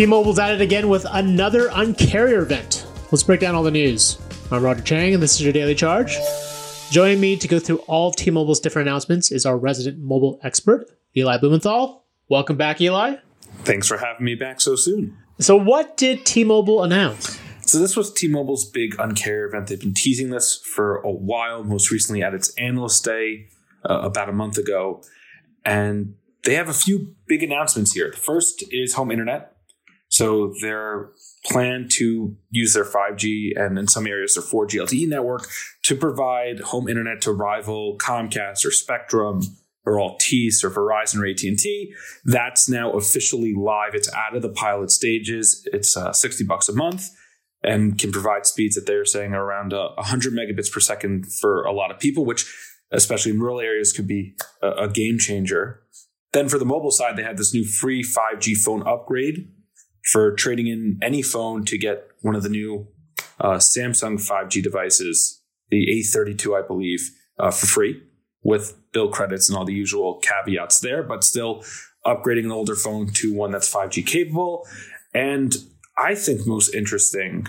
T-Mobile's at it again with another uncarrier event. Let's break down all the news. I'm Roger Cheng, and this is your daily charge. Joining me to go through all of T-Mobile's different announcements is our resident mobile expert, Eli Blumenthal. Welcome back, Eli. Thanks for having me back so soon. So, what did T-Mobile announce? So this was T-Mobile's big uncarrier event. They've been teasing this for a while. Most recently at its analyst day uh, about a month ago, and they have a few big announcements here. The first is home internet. So their plan to use their 5G and in some areas their 4G LTE network to provide home internet to rival Comcast or Spectrum or Altice or Verizon or AT&T. That's now officially live. It's out of the pilot stages. It's uh, 60 bucks a month and can provide speeds that they're saying are around uh, 100 megabits per second for a lot of people, which especially in rural areas could be a, a game changer. Then for the mobile side, they had this new free 5G phone upgrade for trading in any phone to get one of the new uh, Samsung 5G devices, the A32, I believe, uh, for free with bill credits and all the usual caveats there, but still upgrading an older phone to one that's 5G capable. And I think most interesting,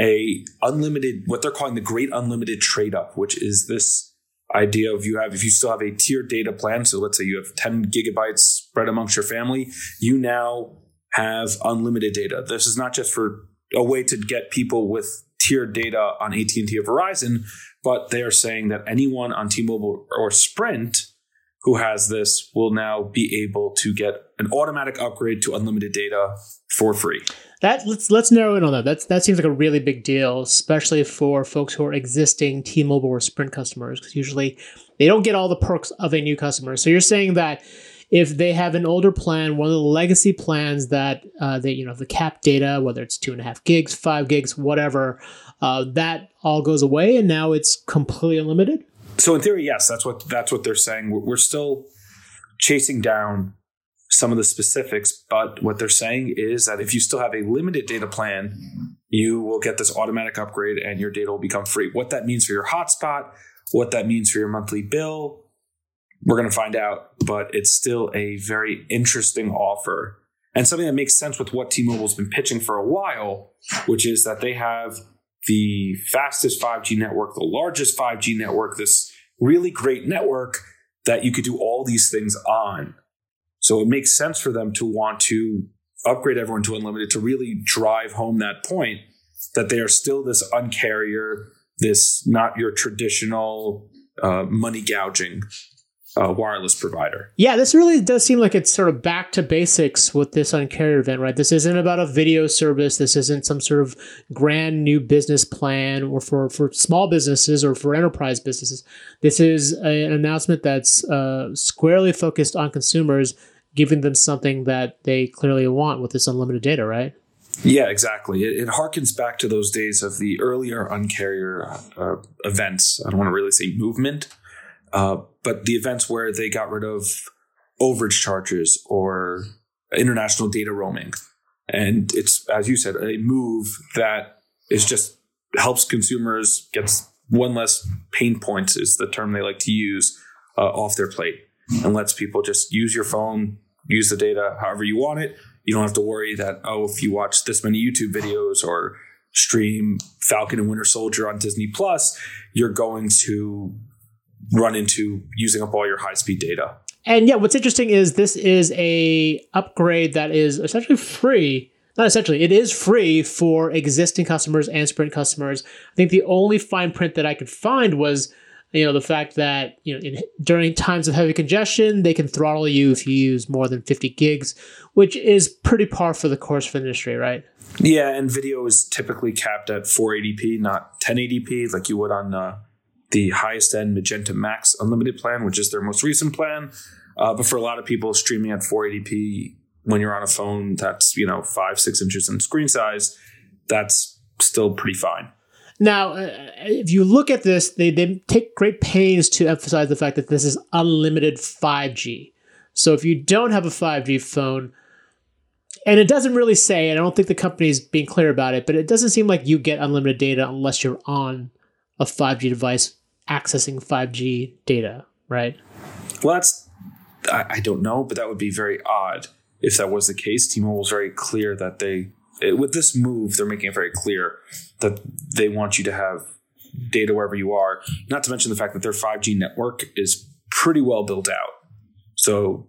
a unlimited, what they're calling the great unlimited trade up, which is this idea of you have, if you still have a tiered data plan, so let's say you have 10 gigabytes spread amongst your family, you now have unlimited data. This is not just for a way to get people with tiered data on AT&T or Verizon, but they are saying that anyone on T-Mobile or Sprint who has this will now be able to get an automatic upgrade to unlimited data for free. That let's let's narrow in on that. That's that seems like a really big deal, especially for folks who are existing T-Mobile or Sprint customers, because usually they don't get all the perks of a new customer. So you're saying that if they have an older plan, one of the legacy plans that uh, they, you know, the cap data, whether it's two and a half gigs, five gigs, whatever, uh, that all goes away, and now it's completely unlimited. So in theory, yes, that's what that's what they're saying. We're, we're still chasing down some of the specifics, but what they're saying is that if you still have a limited data plan, you will get this automatic upgrade and your data will become free. What that means for your hotspot, what that means for your monthly bill, we're going to find out, but it's still a very interesting offer and something that makes sense with what T-Mobile's been pitching for a while, which is that they have the fastest 5G network, the largest 5G network, this really great network that you could do all these things on. So it makes sense for them to want to upgrade everyone to unlimited to really drive home that point that they are still this uncarrier, this not your traditional uh, money gouging uh, wireless provider. Yeah, this really does seem like it's sort of back to basics with this uncarrier event, right? This isn't about a video service. This isn't some sort of grand new business plan or for, for small businesses or for enterprise businesses. This is a, an announcement that's uh, squarely focused on consumers, giving them something that they clearly want with this unlimited data, right? Yeah, exactly. It, it harkens back to those days of the earlier uncarrier uh, events. I don't want to really say movement, uh, but the events where they got rid of overage charges or international data roaming. And it's, as you said, a move that is just helps consumers gets one less pain points is the term they like to use uh, off their plate and lets people just use your phone, use the data however you want it. You don't have to worry that, oh, if you watch this many YouTube videos or stream Falcon and Winter Soldier on Disney Plus, you're going to run into using up all your high speed data. And yeah, what's interesting is this is a upgrade that is essentially free. Not essentially, it is free for existing customers and Sprint customers. I think the only fine print that I could find was, you know, the fact that you know in, during times of heavy congestion, they can throttle you if you use more than 50 gigs, which is pretty par for the course for the industry, right? Yeah, and video is typically capped at 480p, not 1080p, like you would on uh, the highest end Magenta Max unlimited plan, which is their most recent plan. Uh, but for a lot of people, streaming at 480p when you're on a phone that's you know five six inches in screen size, that's still pretty fine. Now, uh, if you look at this, they, they take great pains to emphasize the fact that this is unlimited 5G. So if you don't have a 5G phone, and it doesn't really say, and I don't think the company's being clear about it, but it doesn't seem like you get unlimited data unless you're on a 5G device accessing 5G data, right? Well, that's I, I don't know, but that would be very odd if that was the case. T-Mobile was very clear that they, it, with this move, they're making it very clear that they want you to have data wherever you are. Not to mention the fact that their 5G network is pretty well built out. So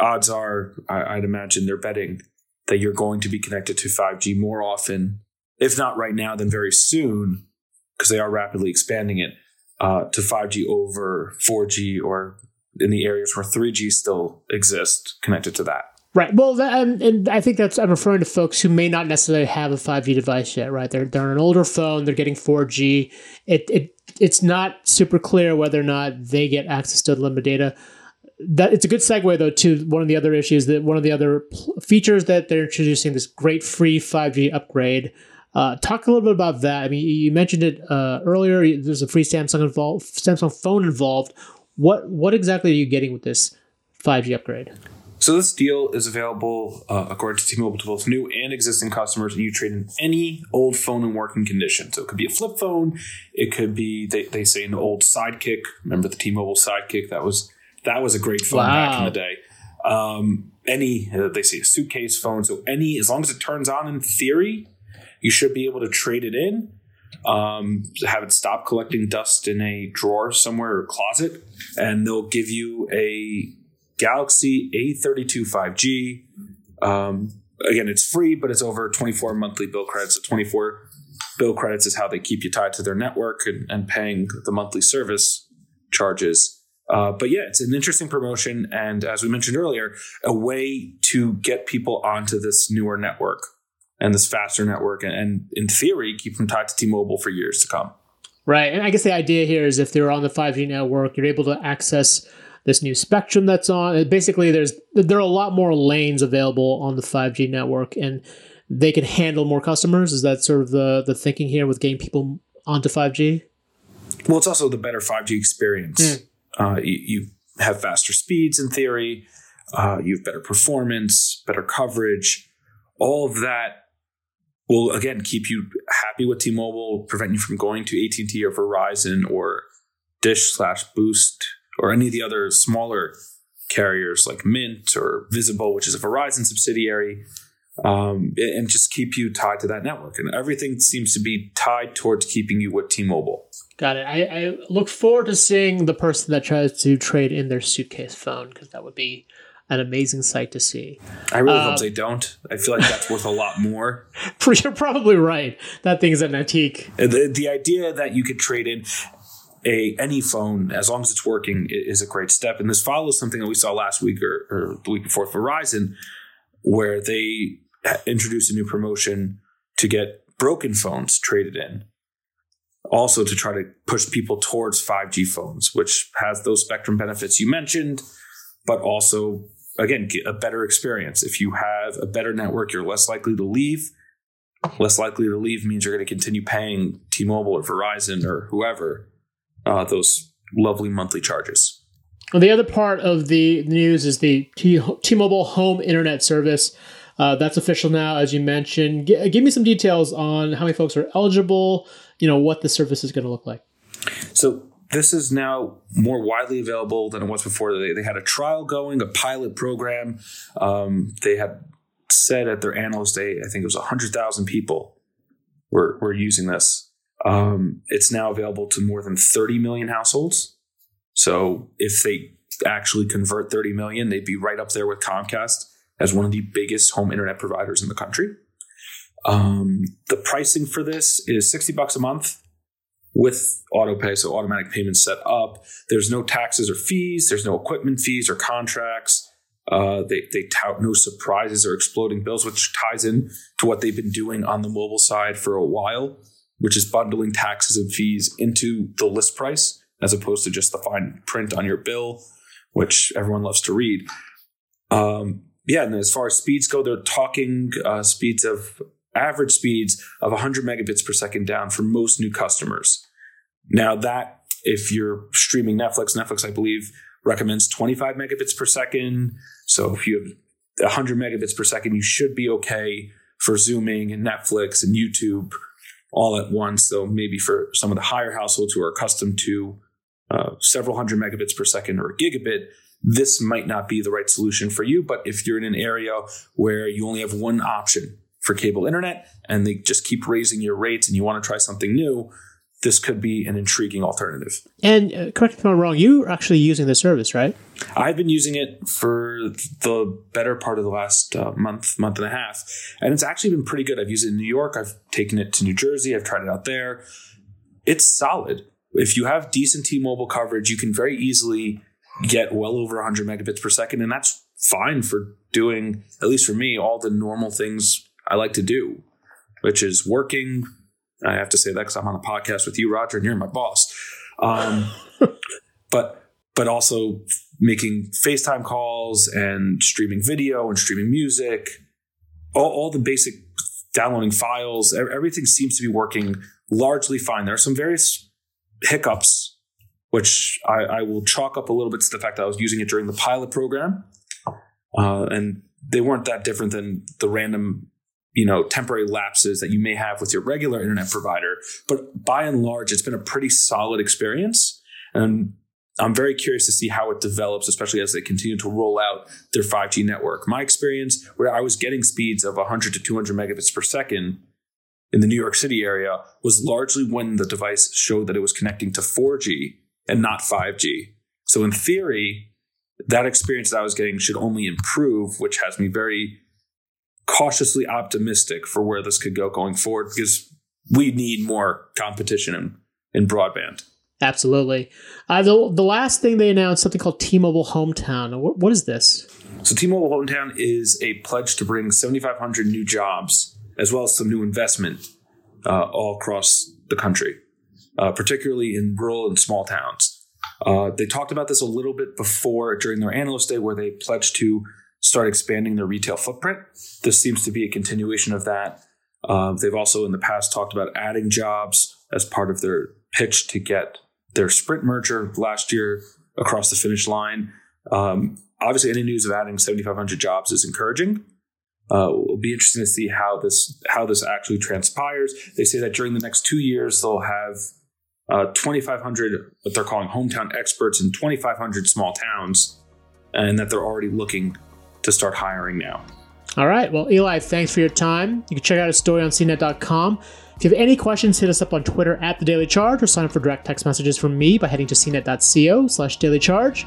odds are, I, I'd imagine they're betting that you're going to be connected to 5G more often, if not right now, then very soon, because they are rapidly expanding it uh, to 5G over 4G or in the areas where 3G still exists connected to that. Right. Well, that, and, and I think that's I'm referring to folks who may not necessarily have a 5G device yet. Right. They're they're on an older phone. They're getting 4G. It it it's not super clear whether or not they get access to unlimited data. That it's a good segue though to one of the other issues that one of the other features that they're introducing this great free 5G upgrade. Uh, talk a little bit about that. I mean, you mentioned it uh, earlier. There's a free Samsung involved, Samsung phone involved. What what exactly are you getting with this 5G upgrade? So this deal is available uh, according to T-Mobile to both new and existing customers, and you trade in any old phone in working condition. So it could be a flip phone, it could be they, they say an old Sidekick. Remember the T-Mobile Sidekick? That was that was a great phone wow. back in the day. Um, any uh, they say a suitcase phone. So any as long as it turns on in theory, you should be able to trade it in. Um, have it stop collecting dust in a drawer somewhere or closet, and they'll give you a Galaxy A32 5G. Um, again, it's free, but it's over 24 monthly bill credits. So 24 bill credits is how they keep you tied to their network and, and paying the monthly service charges. Uh, but yeah, it's an interesting promotion. And as we mentioned earlier, a way to get people onto this newer network and this faster network. And, and in theory, keep them tied to T Mobile for years to come. Right. And I guess the idea here is if they're on the 5G network, you're able to access this new spectrum that's on. Basically, there's there are a lot more lanes available on the 5G network, and they can handle more customers. Is that sort of the the thinking here with getting people onto 5G? Well, it's also the better 5G experience. Mm. Uh, you, you, have faster speeds in theory. Uh, you have better performance, better coverage. All of that will again keep you happy with T-Mobile, prevent you from going to AT&T or Verizon or Dish slash Boost or any of the other smaller carriers like Mint or Visible, which is a Verizon subsidiary, um, and just keep you tied to that network. And everything seems to be tied towards keeping you with T-Mobile. Got it. I, I look forward to seeing the person that tries to trade in their suitcase phone because that would be an amazing sight to see. I really hope um, they don't. I feel like that's worth a lot more. You're probably right. That thing is an antique. Uh, the, the idea that you could trade in, a any phone as long as it's working is a great step. And this follows something that we saw last week or, or the week before Verizon, where they uh, introduced a new promotion to get broken phones traded in. Also to try to push people towards 5G phones, which has those spectrum benefits you mentioned, but also again get a better experience. If you have a better network, you're less likely to leave. Less likely to leave means you're going to continue paying T-Mobile or Verizon or whoever uh, those lovely monthly charges. Well, the other part of the news is the T- T-Mobile Home Internet Service. Uh, that's official now, as you mentioned. G- give me some details on how many folks are eligible. You know what the service is going to look like. So this is now more widely available than it was before. They, they had a trial going, a pilot program. Um, they had said at their analyst day, I think it was 100,000 people were, were using this. Um, it's now available to more than 30 million households. So if they actually convert 30 million, they'd be right up there with Comcast as one of the biggest home internet providers in the country. Um, the pricing for this is 60 bucks a month with autopay, so automatic payments set up. There's no taxes or fees, there's no equipment fees or contracts. Uh, they, they tout no surprises or exploding bills, which ties in to what they've been doing on the mobile side for a while which is bundling taxes and fees into the list price as opposed to just the fine print on your bill, which everyone loves to read. Um, yeah, and as far as speeds go, they're talking uh, speeds of average speeds of 100 megabits per second down for most new customers. Now, that if you're streaming Netflix, Netflix, I believe, recommends 25 megabits per second. So if you have 100 megabits per second, you should be okay for Zooming and Netflix and YouTube all at once, though maybe for some of the higher households who are accustomed to uh, several hundred megabits per second or a gigabit, this might not be the right solution for you. But if you're in an area where you only have one option for cable internet and they just keep raising your rates and you want to try something new, this could be an intriguing alternative. And uh, correct me if I'm wrong, you're actually using the service, right? I've been using it for the better part of the last uh, month, month and a half, and it's actually been pretty good. I've used it in New York. I've taken it to New Jersey. I've tried it out there. It's solid. If you have decent T-Mobile coverage, you can very easily get well over 100 megabits per second, and that's fine for doing, at least for me, all the normal things I like to do, which is working, I have to say that because I'm on a podcast with you, Roger, and you're my boss. Um, but but also making FaceTime calls and streaming video and streaming music, all, all the basic downloading files, everything seems to be working largely fine. There are some various hiccups, which I, I will chalk up a little bit to the fact that I was using it during the pilot program, uh, and they weren't that different than the random you know temporary lapses that you may have with your regular internet provider. But by and large it's been a pretty solid experience. And i'm very curious to see how it develops especially as they continue to roll out their 5g network. My experience where i was getting speeds of 100 to 200 megabits per second in the new york city area was largely when the device showed that it was connecting to 4g and not 5g so in theory that experience that i was getting should only improve which has me very cautiously optimistic for where this could go going forward because we need more competition in, in broadband. Absolutely. Uh, the, the last thing they announced something called T-Mobile Hometown. what, what is this? So T-Mobile Hometown is a pledge to bring 7,500 new jobs as well as some new investment uh, all across the country, uh, particularly in rural and small towns. Uh, they talked about this a little bit before during their analyst day, where they pledged to start expanding their retail footprint. This seems to be a continuation of that. Uh, they've also in the past talked about adding jobs as part of their pitch to get their Sprint merger last year across the finish line. Um, obviously, any news of adding 7,500 jobs is encouraging. Uh, it'll be interesting to see how this how this actually transpires. They say that during the next two years they'll have uh, 2,500 what they're calling hometown experts in 2,500 small towns, and that they're already looking to start hiring now. All right. Well, Eli, thanks for your time. You can check out his story on cnet.com. If you have any questions, hit us up on Twitter at The Daily Charge or sign up for direct text messages from me by heading to cnet.co slash daily charge.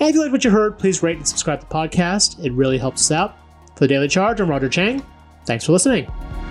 And if you liked what you heard, please rate and subscribe to the podcast. It really helps us out. For The Daily Charge, I'm Roger Cheng. Thanks for listening.